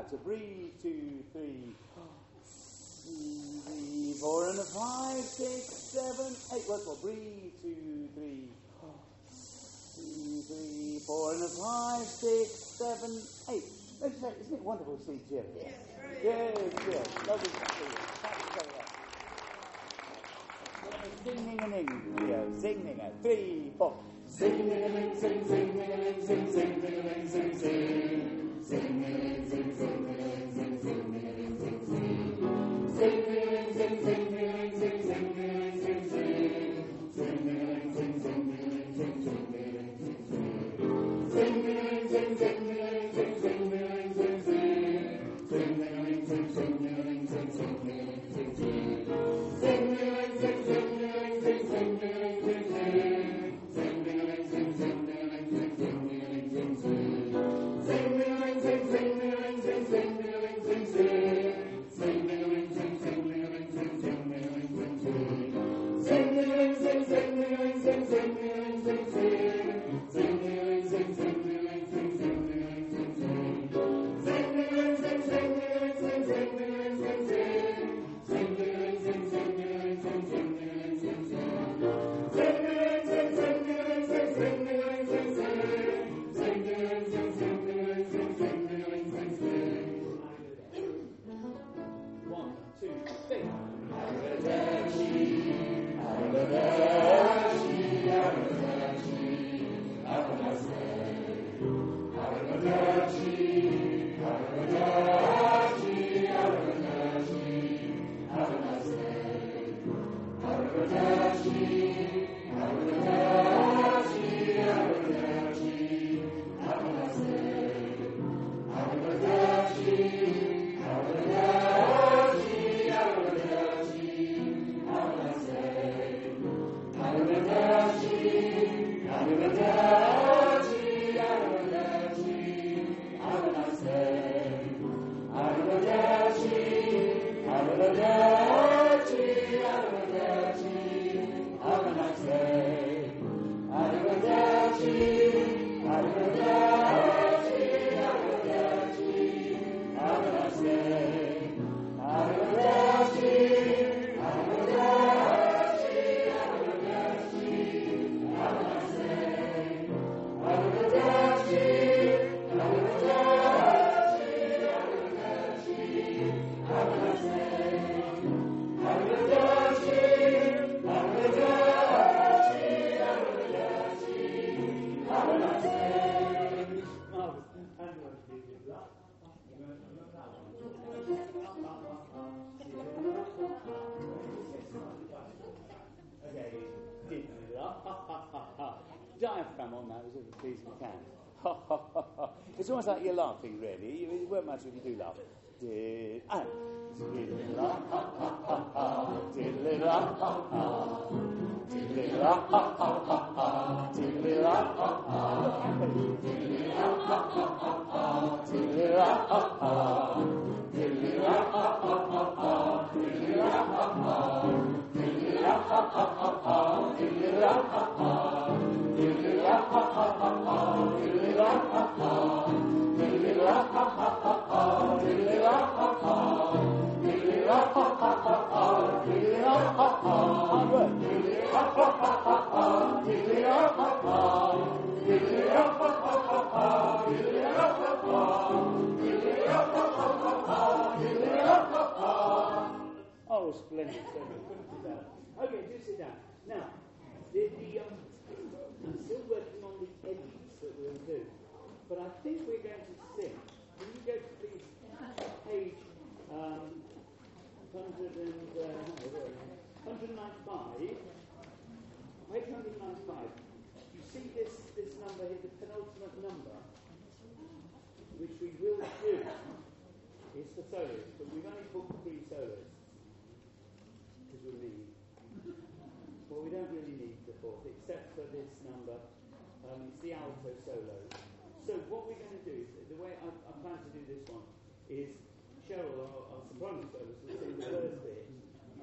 out. So breathe, two, three, three, four, and a five, six, seven, eight. Once more. Breathe, two, three, two, three, four, and a five, six, seven, eight. Isn't it wonderful to see Jim? Yes, yes, yes. Lovely to see you. Thank you very much. Sing, ding, ding, ding. Yeah, sing, ding, three, four. Sing, ding, ding, sing, sing, ding, ding, sing, sing, ding, ding, sing, sing. Sing, zing, sing, sing zing. Lord Jesus. Almost like you're laughing, really. It won't matter if you do laugh. Did Oh, splendid. Okay, do sit down. Now, the, the, um, I'm still working on the edits that we'll do, but I think we're going to sing. Can you go to please page um, 100 and, uh, 195? Page 195. You see this, this number here, the penultimate number, which we will do, is for solos, but we've only booked three solos because we need. Well, we don't really need the fourth, except for this number. Um, it's the alto solo. So what we're going to do, is, the way I, I plan to do this one, is Cheryl, our, our soprano solo, will sing the first bit,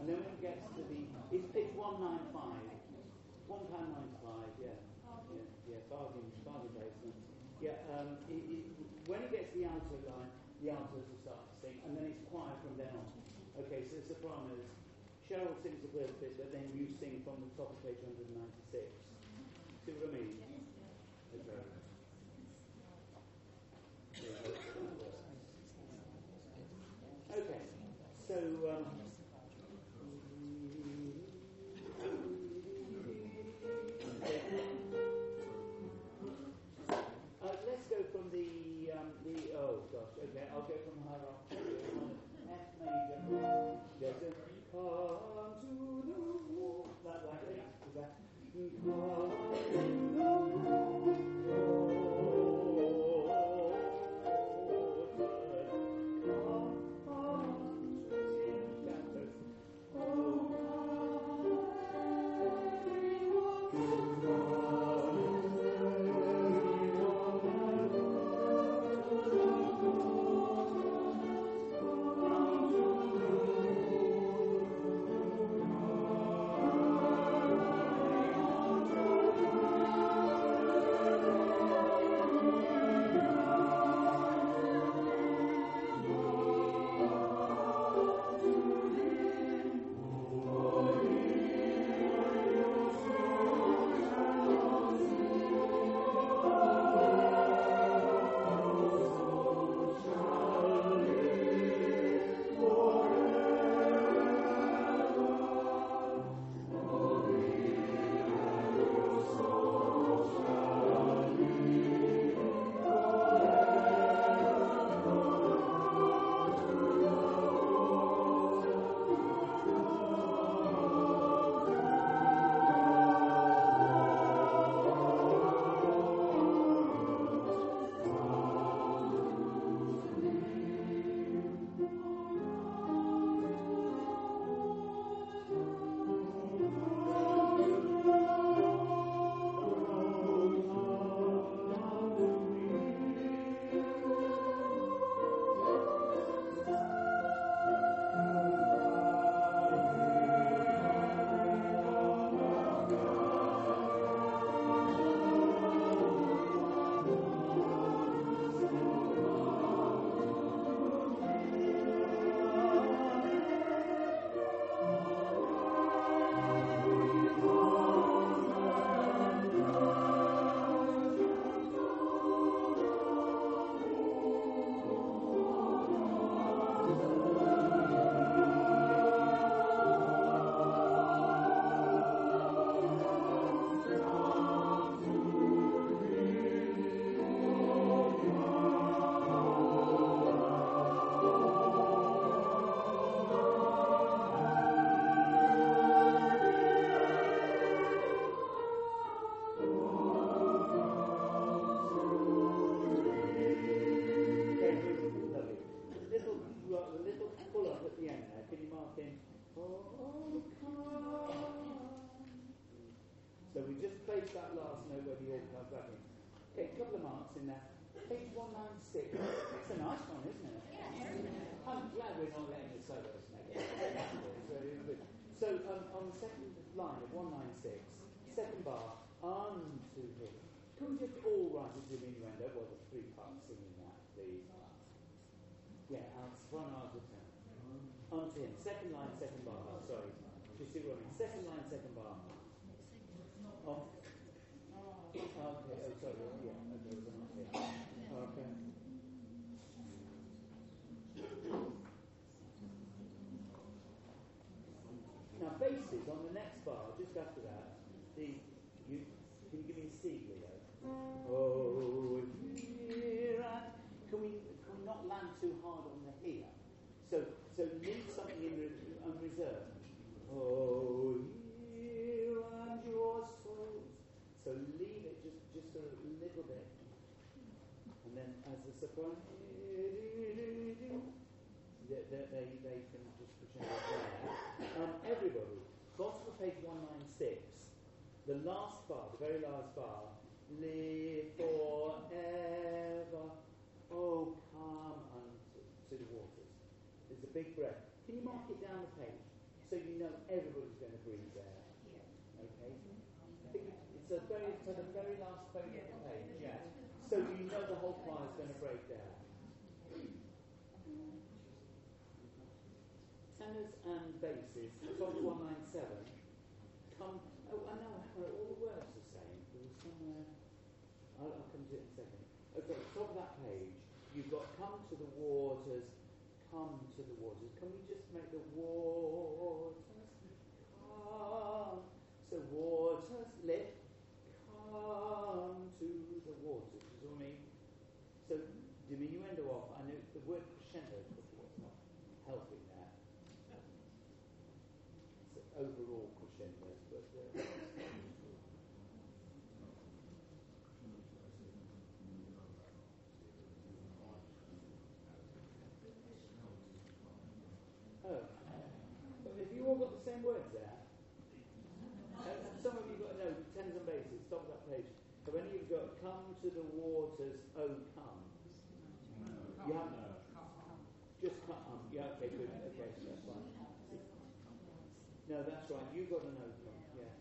and then when it gets to the, it's page 195, one pound ninety-five, yeah, yeah, yeah, bargain, bargain basement. Yeah, um, it, it, when it gets the alto line, the altos will start to sing, and then it's quiet from then on. Okay, so the sopranos, Cheryl sings the first bit, but then you sing from the top of page 196. See what I mean? Gosh okay I'll go from hierarchy F I'm glad we're not letting the solos make it. So um, on the second line of 196, second bar, unto him. Can we just all write the innuendo? Well, the three parts singing that, please. Yeah, out one out of ten. Unto him. Second line, second bar. Oh, sorry. You see what I mean? Second line, second bar. Too hard on the here? So so leave something in re- unreserved. Oh, here and your souls. So leave it just just a little bit, and then as a surprise, they, they, they, can just pretend it's there. Um, everybody, of page 196, the last bar, the very last bar, live forever, oh come to the waters. There's a big breath. Can you mark it down the page so you know everybody's going to breathe there? Okay? It's a very, it's the very last page of the page. Yeah. So you know the whole choir's going to break down. Tenors and um, basses, Song 197. waters. Come to the waters. Can we just make the wall? to the waters, O come? You no. Just come. Yeah, okay, good. Okay, so that's fine. No, that's right. You've got an O come. Yeah,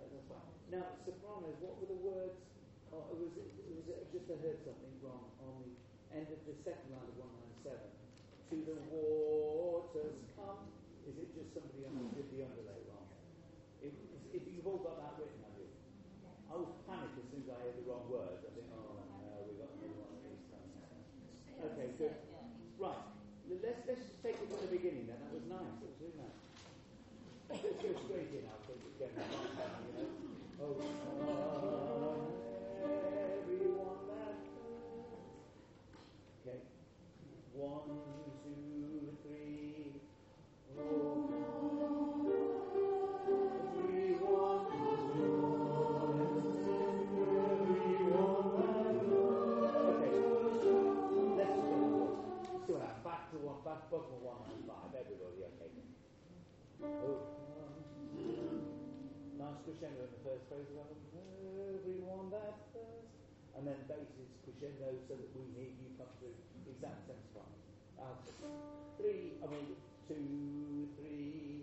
that, that's fine. Now, sopranos, what were the words? Uh, was it, was it just I heard something wrong on the end of the second line of 197? To the waters come. Is it just somebody under, did the underlay wrong? If, if you've all got that written, I you? I was panicked as soon as I heard the wrong word. crescendo in the first phrase, everyone that first, and then bass is crescendo so that we hear you come through exact sense one. Uh, three, I mean, two, three,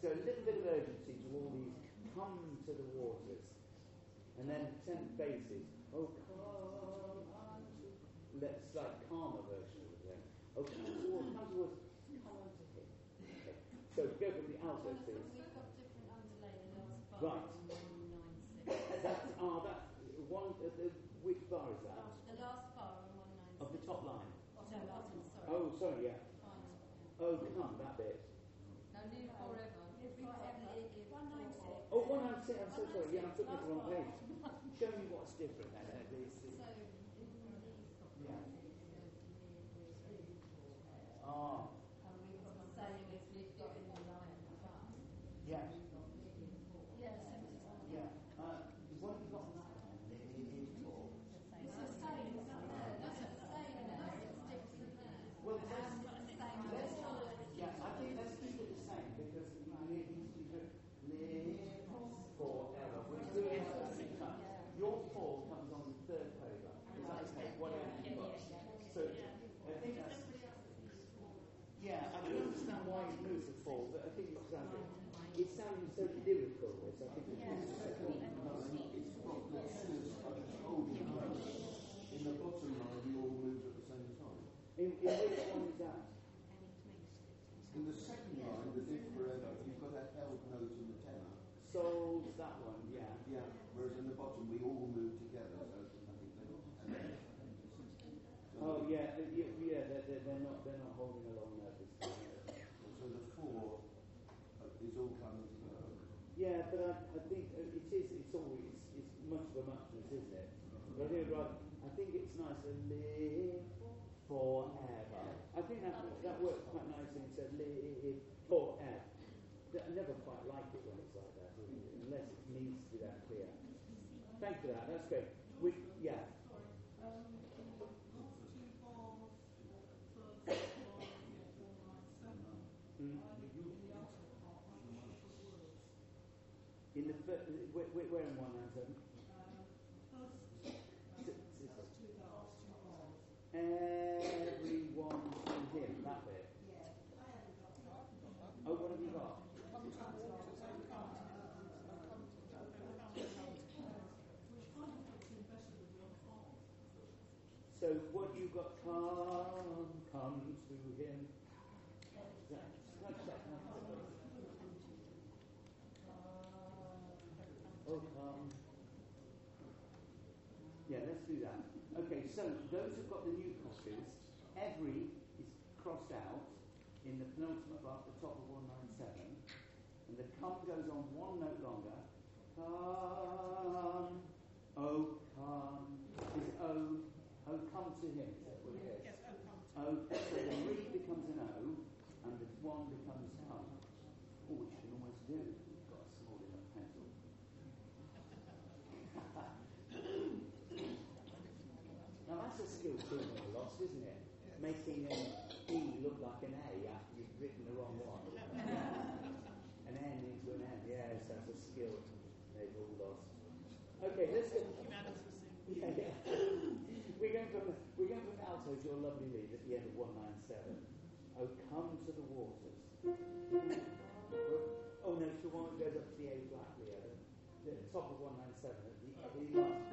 so a little bit of urgency to all these come to the waters. And then ten bases. Oh come unto let's like calmer version of it. Oh come towards, come towards, come unto him. Okay. So go from the alto please. We've got different underlay the last bar. Right. That's ah that's one uh, the, which bar is that? The last bar on 196. Of the top line. Oh, no, bottom, sorry. Oh sorry, yeah. Oh come, that bit. No, new forever. Oh, 196, I'm so sorry, yeah, I took the wrong page. Show me what's different then. uh, this-. Ah, and we've got the same as we've got in the line above. yeah. Yeah, similar. Yeah. Uh, what have you got on that one? It, it is four. It's the same, isn't it? That's the same there, it's different there. Well, And let's, the same let's, there. yeah, I think let's keep it the same because you know, it needs to be live forever. We're doing it at the same time. Your four comes on the third paper. Is that okay? Whatever you've got. So I think that's. Yeah, I can understand why you moved to four, but I think it sounded, it sounded so lyrical. It's, I think it's It's from the sisters holding place. In the bottom line, we all moved at the same time. in, in which one is that? In the second line, the live forever, you've got that held note in the tenor. Souls, that one, yeah. Yeah. Whereas in the bottom, we all move together. So I think they so Oh yeah, uh, yeah, yeah they're, they're, they're not they're not holding along there this time. So the four uh, is all coming together. Yeah, but I, I think uh, it is it's always it's much of a muchness, isn't it? But I think right, I think it's nice to live forever. I think that that works quite nicely. It said live forever. I never quite like it when it's like that, unless it needs to be that clear. Thank you for that. That's great. We, yeah. Mm. In the where, where, in one? Everyone to him, that bit. Oh, what have you got? So what you got? Come, come to him. Oh, come. Yeah, let's do that. Okay, so those who've got the new copies, every is crossed out penultimate bar at the top of 197, and the come goes on one note longer. Come, oh come, is oh, oh come to him. Is that what it is? Yes, oh, come to Oh, so the re becomes an O, and the one becomes top of one nine seven at the, at the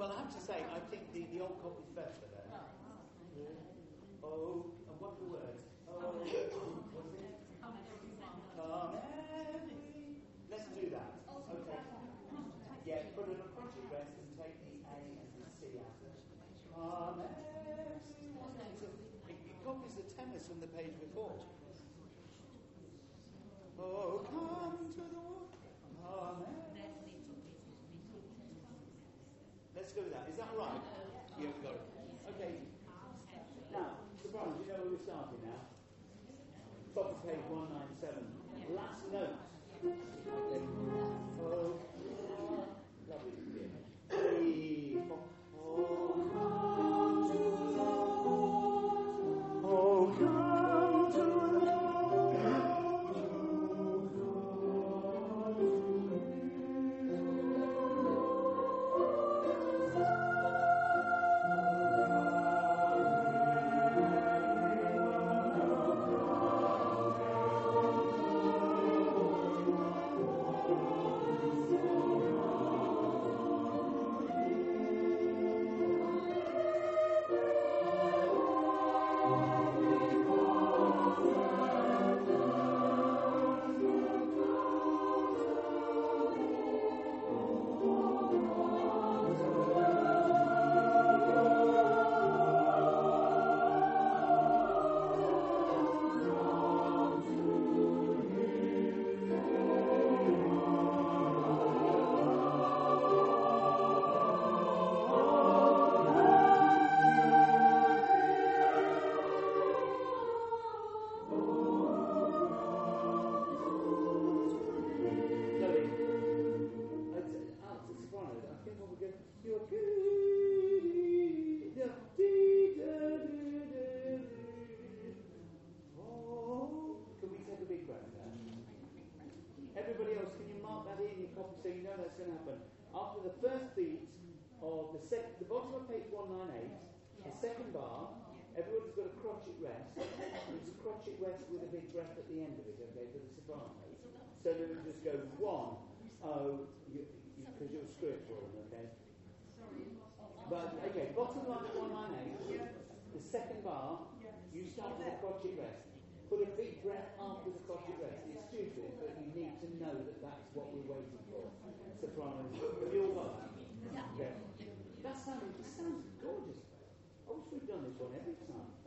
Well, I have to say, I think the, the old copy's better crotchet rest. It's a crotchet rest with a big breath at the end of it, okay, for the sopranos. So they would just go one, oh, because you, you, 'cause you're spiritual, okay? But, okay, bottom line of 198, the second bar, you start with a crotchet rest. Put a big breath after the crotchet rest. It's stupid, but you need to know that that's what we're waiting for. Sopranos, have you all got that? Okay. That sounds, it sounds gorgeous. I wish we'd done this one every time.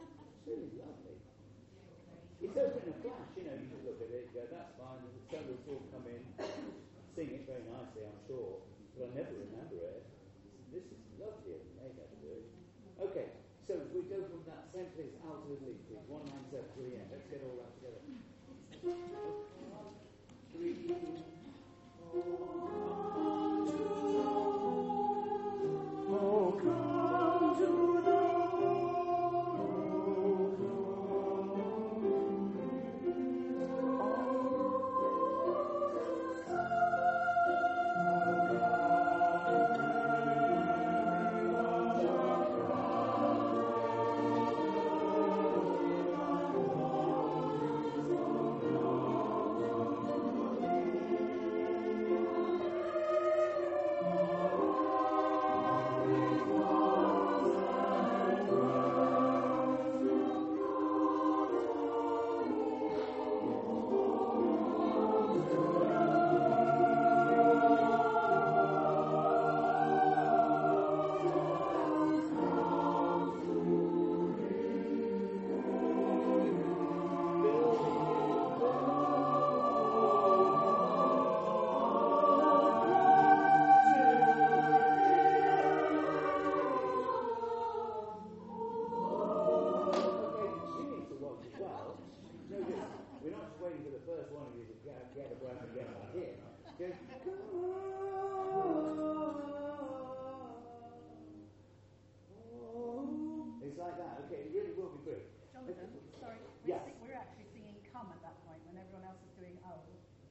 Really lovely. It's over in a flash, you know, you just look at it, you go, that's fine, the solos will come in, sing it very nicely, I'm sure, but I never remember it. This is lovely. Okay, so if we go from that same place out to the please, 197 to the end, let's get all that together. Three, sorry, we're, Yes. we're actually singing come at that point when everyone else is doing oh.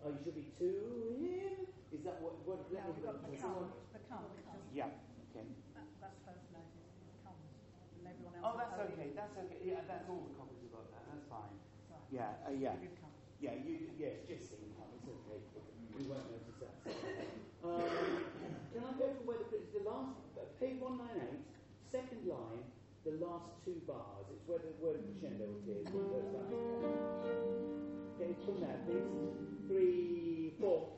Oh, you should be to him. Is that what? what me we've got the comes, the comes, Yeah. Okay. that, that's first notice, it comes, and everyone else. Oh, that's is okay. That's okay. Yeah, that's all the copies we've got. That. That's fine. Right. Yeah. Uh, yeah. Yeah. You. Yes. Just sing come. It's okay. We won't notice that. Um, can I go from where the the last uh, page one nine eight, second line, the last two bars. It's where the word crescendo appears. Okay, from there, please. Three, four.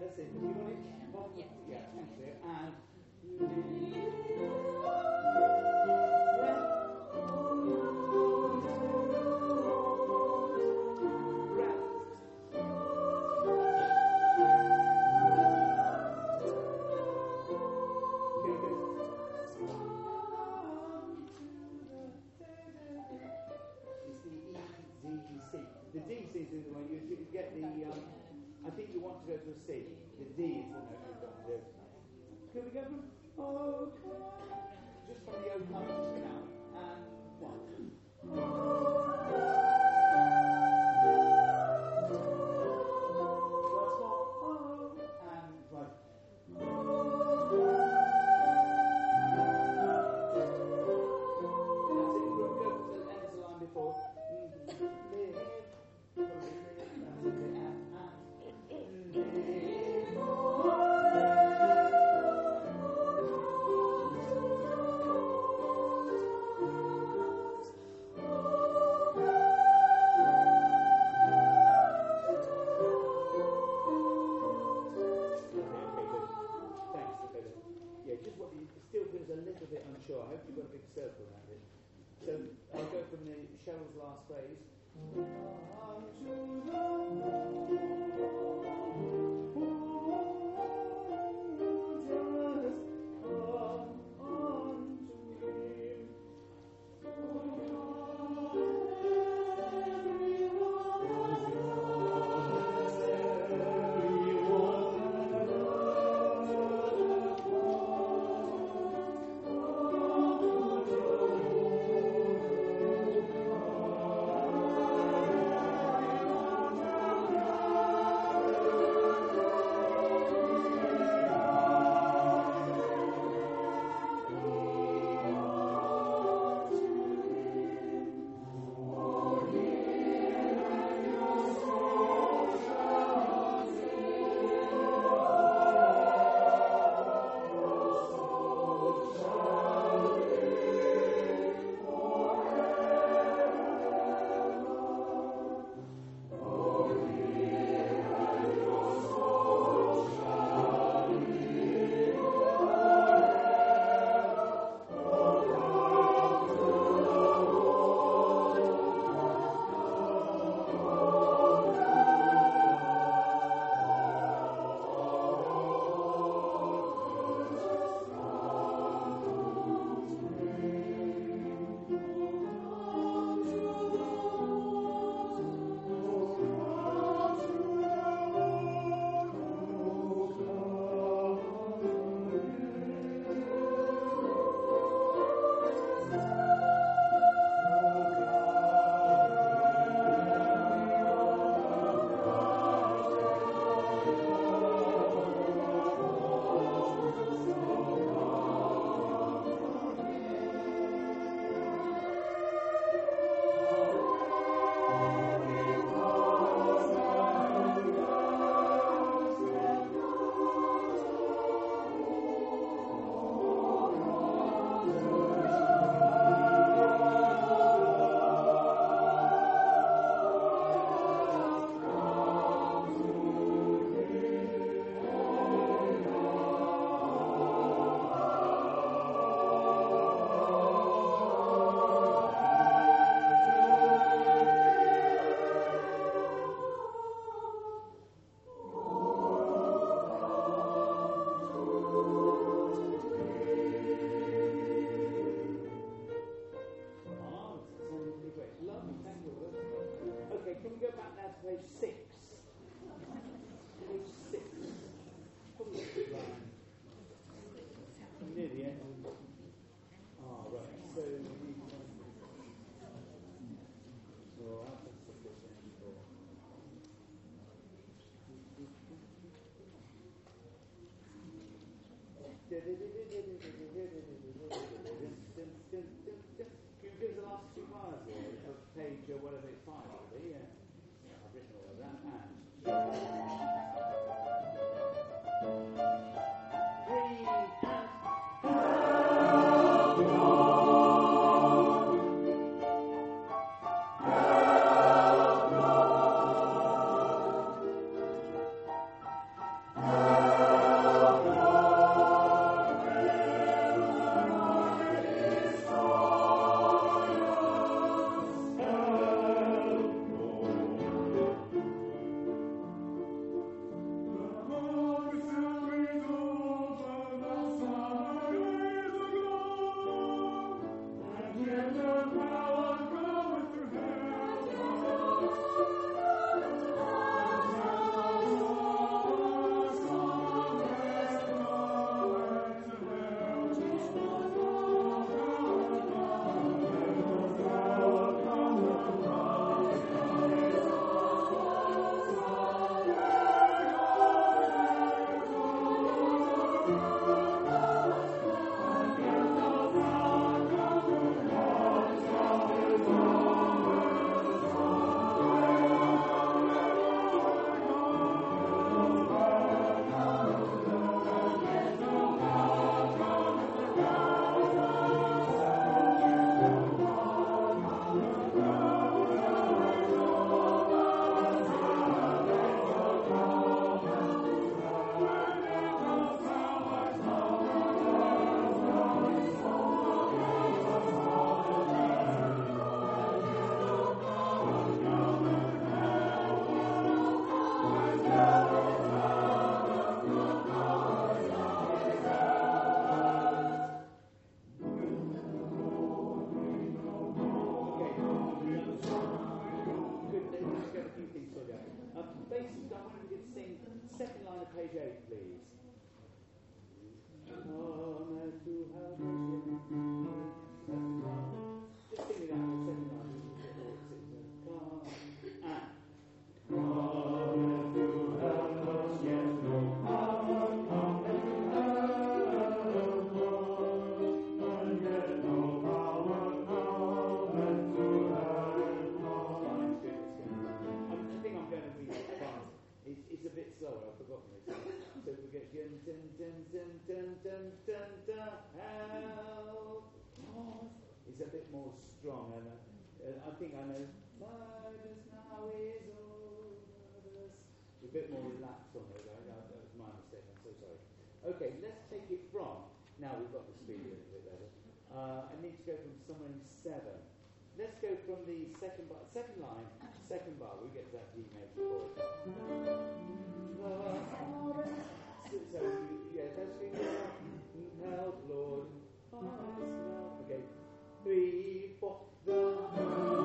That's it. Do you want? One, yeah. Thanks, Leo. And. gives the last two bars of page or whatever it's five. I need to go from somewhere in seven. Let's go from the second bar, second line, second bar. We get to that D major chord. So, yeah, help, Lord. Okay, three, four.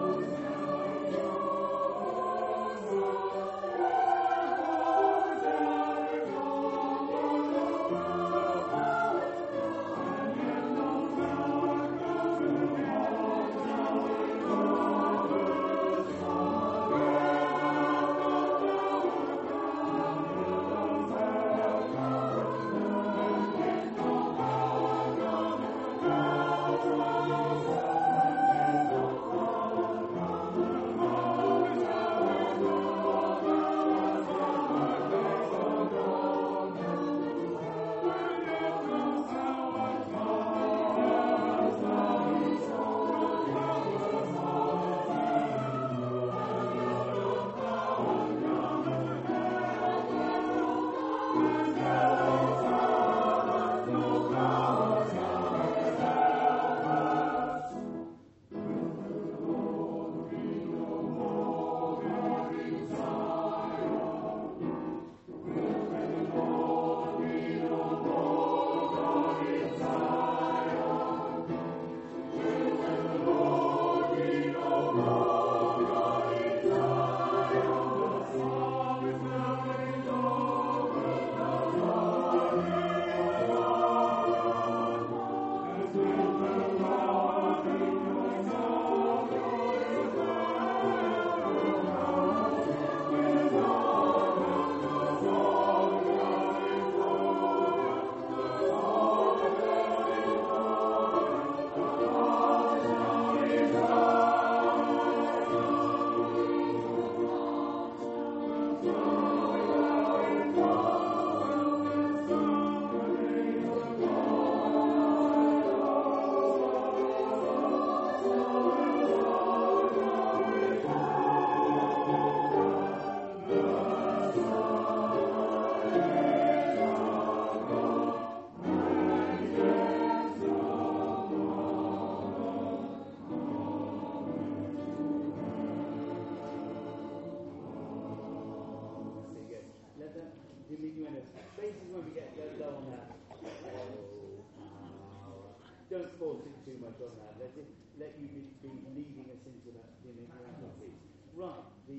Right. The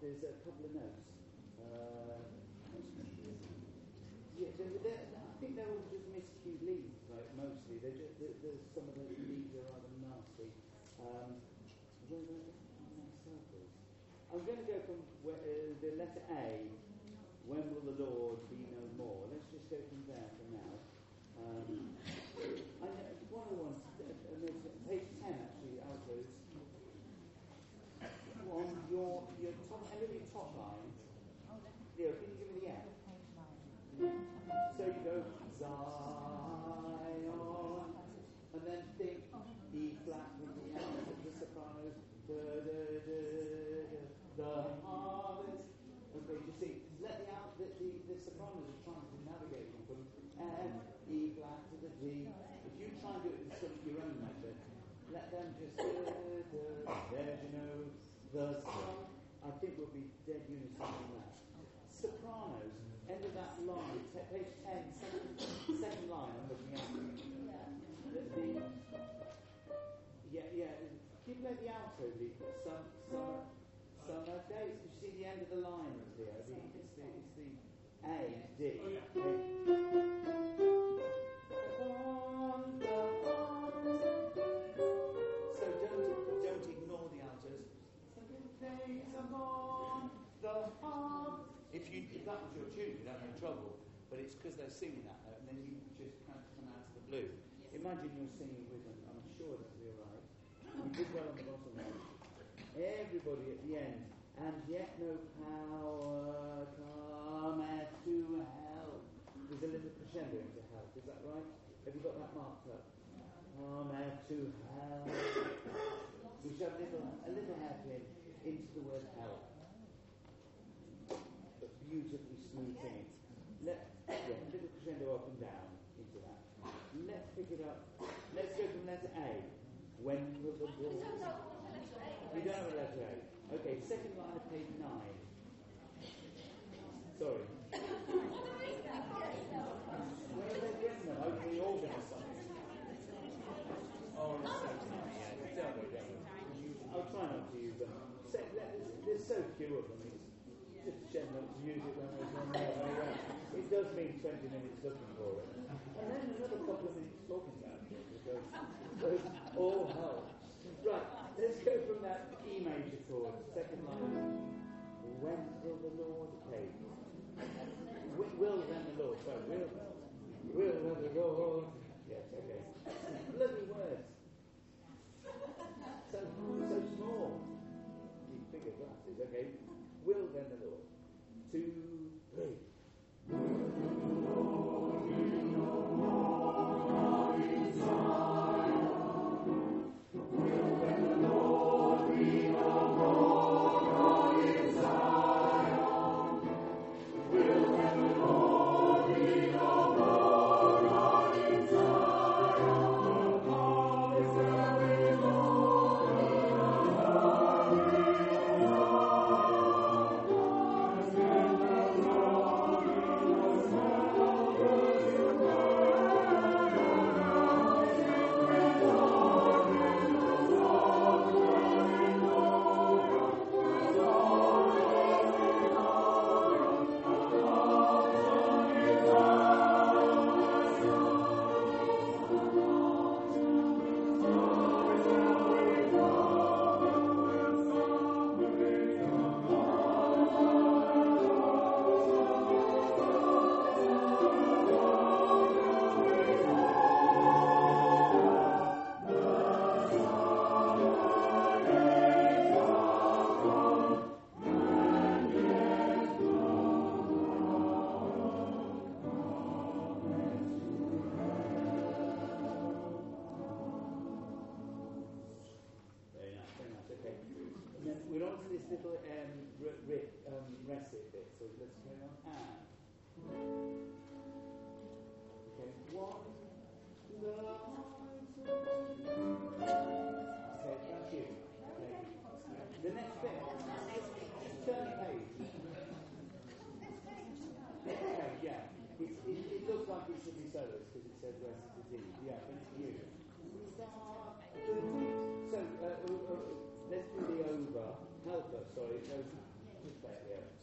there's a couple of notes. Uh, yeah, they're, they're, I think they're all just miscued leads, like mostly. They're just, they're, they're, some of those leads are rather nasty. Um. I'm going to go from where, uh, the letter A. When will the Lord be da, there you know the sun. I think we'll be dead unison on that. Sopranos, end of that line, page 10, second, second line I'm looking at. The, the, yeah, yeah, keep like the alto beat, some, some, some, okay, so you see the end of the line here, the, it's, the, it's the A, D. Oh, okay. Because they're singing that note, and then you just kind of come out of the blue. Imagine you're singing with them. I'm sure that'll be all right. You did well on the bottom note. Everybody at the end. And yet no power cometh to help. There's a little crescendo into help. Is that right? Have you got that marked up? Cometh to help. We should have a little, a little hairpin into the word help. But beautifully smooth singing. Let, yeah, a little crescendo up and down into that. Let's pick it up. Let's go from letter A. When will the Lord... You don't have a letter A. Okay, second line of page 9. Sorry. Where have they written them? The organ or something. Oh, it's so yeah. Don't worry. I'll try not to use them. There's, so few of them. It's just it when there's one there. It does mean 20 minutes looking for it. And then another couple of minutes talking about it because all help. Right, let's go from that E major chord, second line. When will the Lord pay? Will, then the Lord, sorry, will, will then the Lord. Yes, okay. Bloody words. So, so small. Need bigger glasses, okay. Will then the Lord. Two, three. Yeah, thank you. So, uh, uh, uh let's do the over. Help us, sorry. No, just back there.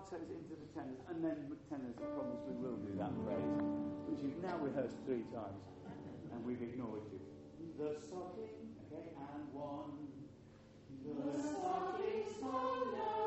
altos into the tenors, and then tenors, I promise we will do that phrase, which you've now rehearsed three times, and we've ignored you. The stocking, okay, and one. The stocking, so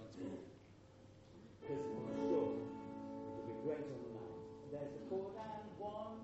transformed. This is my. It will be great on the. There's the four and one.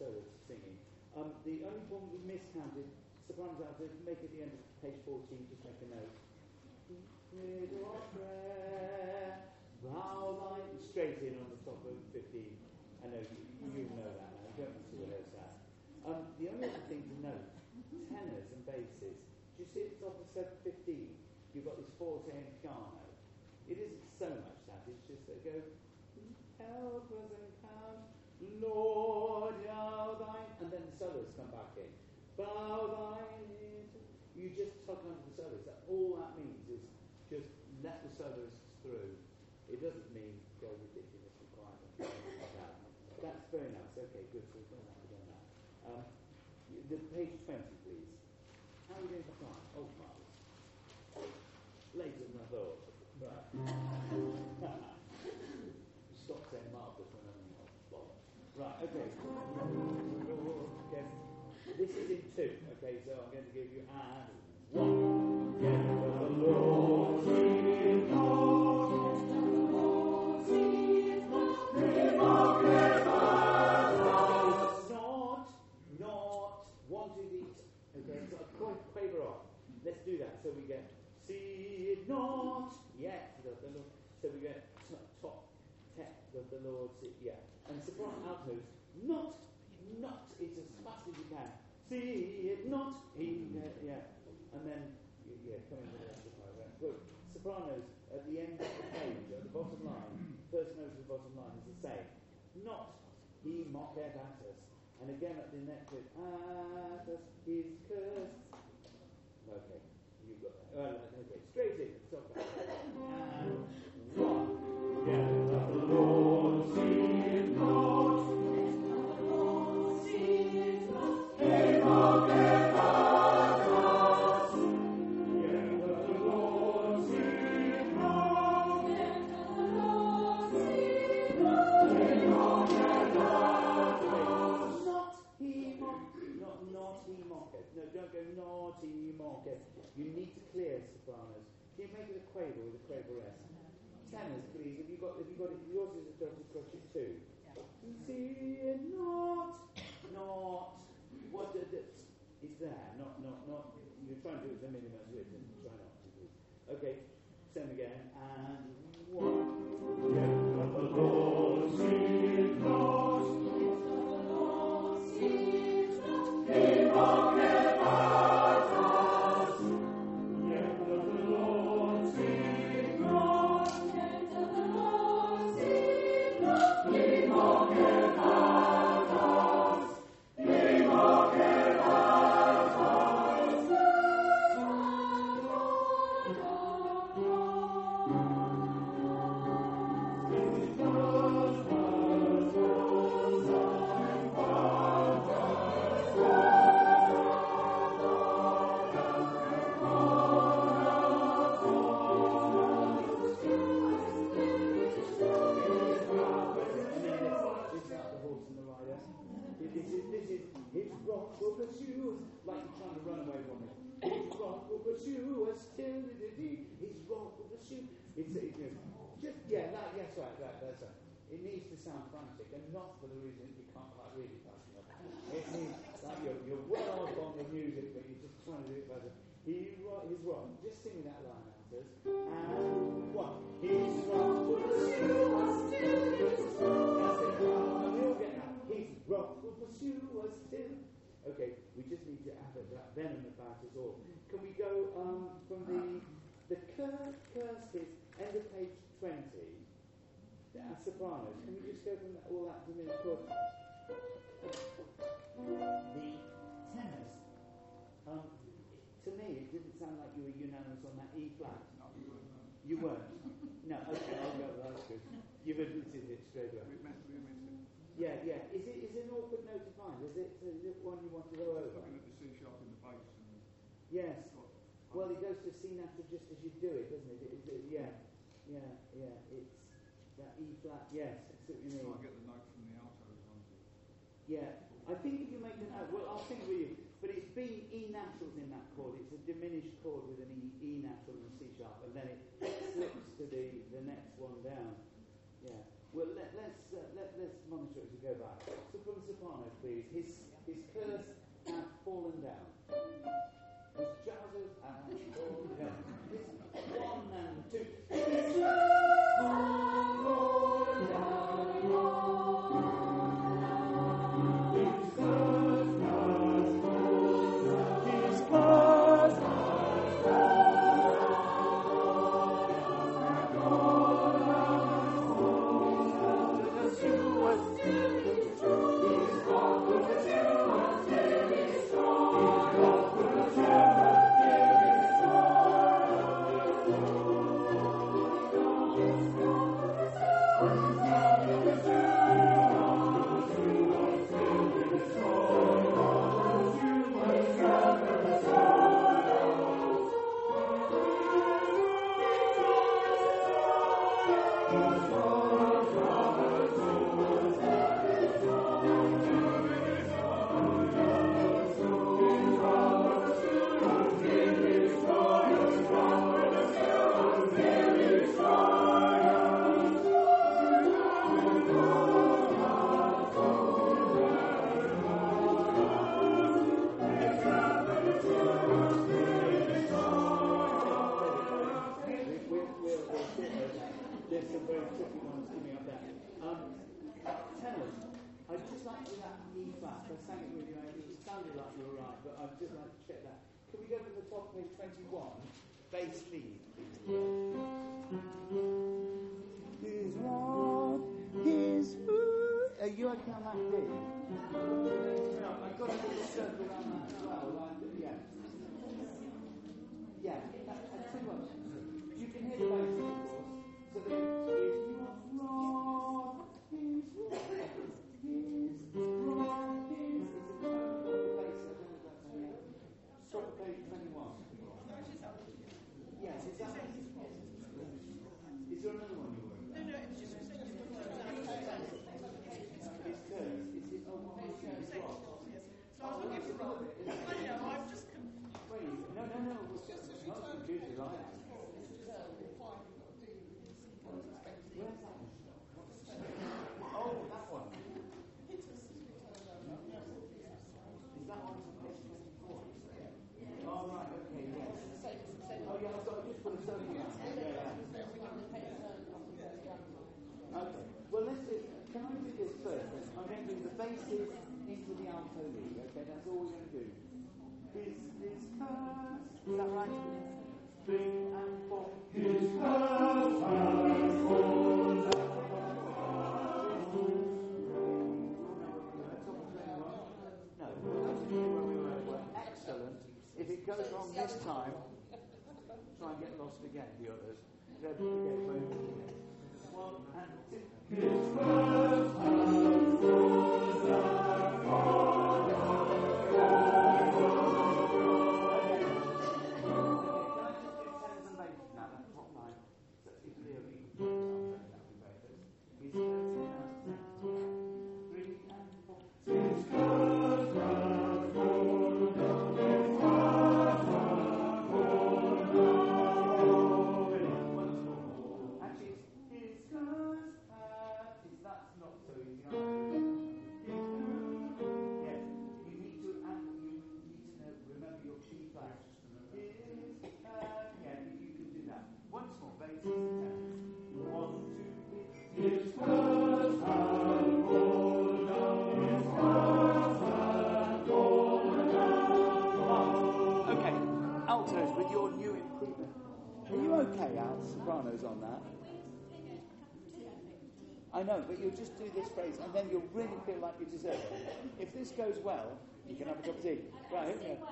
Solo's singing. Um, the only one we miscounted, sopranos altos, make at the end of page 14, just make a note. Prayer, thine, straight in on the top of 15. I know, you, you know that you don't need to rehearse that. Um, the only other thing to note, tenors and basses, do you see at the top of 715, you've got this forte and piano. It isn't so much that, it's just that go, help us and Lord, bow thine, and then the solos come back in. Bow thine you just tuck under the solos. All that means is just let the solos through. It doesn't mean go ridiculous like that. That's very nice. Okay, good. So we've done that. We've. Um, the page 20, please. How are you doing for time? Oh, marvellous. Later than I thought. Right. Stop saying marvellous when I'm not bothered. Right, okay. Yes. This is in two. Okay, so I'm going to give you and one. Yeah, the Lord Not, not it. Okay, so. Let's do that. So we get see not yet. The, the, Lord- so we get t- top tech the, the Lord yeah. And soprano altos not not it's as fast as you can. See it not he uh, yeah. And then yeah, coming to the rest of my rest. Good. Sopranos at the end of the page at the bottom line. First note of the bottom line is the same. Not he mocketh at us. And again at the next bit, at us is cursed. Okay, you've got that. Oh, okay, straight in. Stop that. And one. Tenors, please. Have you got? Have you got it? Yours is a dotted crotchet too. See it not, not. What the, the, it's there. Not not not. You're trying to do it as a minimum as You weren't. No. Okay, I'll go. That's good. You've admitted it straight away. Yeah, yeah. Is it is it an awkward note to find? Is it is it one you want to go over? Looking at the C sharp in the bass and Yes. Well, it goes to C natural just as you do it, doesn't it? It- it- yeah, yeah, yeah. It's that E flat. Yes, that's what you mean. and get the note from the onto Yeah, I think if you make the note, well, I'll think with you. B, E naturals in that chord. It's a diminished chord with an E, E natural and C sharp, and then it slips to the, the next one down. Yeah. Well, let, let's uh, let, let's monitor it as we go back. So from soprano, please. His his curse have fallen down. His trousers have fallen down. His one and two. I'd just like to that E flat. I sang it with you, it sounded like you were right, but I'd just like to check that. Can we go from the top of page 21? Bass lead, please. His rod, his food. Are you okay on that? No, I've got a little circle around that as well. Like, yeah. Yeah, I, I tell you what, you can hear the bass, of course. So then, no, no, no. It's just as I am. Where's that one? Oh, that one. Is that one from page 24? Oh, right, okay, yes. Oh, yeah, I've got to just put a circle around it. Yeah, yeah. Okay, well, let's do, can I do this first? then? I'm going to do the basses into the alto lead, okay? That's all we're going to do. His, his curse, is that right? Three and four. His curse has fallen No, where we were. Well, excellent. If it goes wrong this time, try and get lost again, the others. Don't forget where we were. One and two. His curse I know, but you'll just do this phrase and then you'll really feel like you deserve it. If this goes well, you can have a cup of tea. Right, here we go.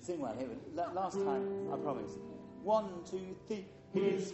Sing well, here. Last time, I promise. One, two, three. His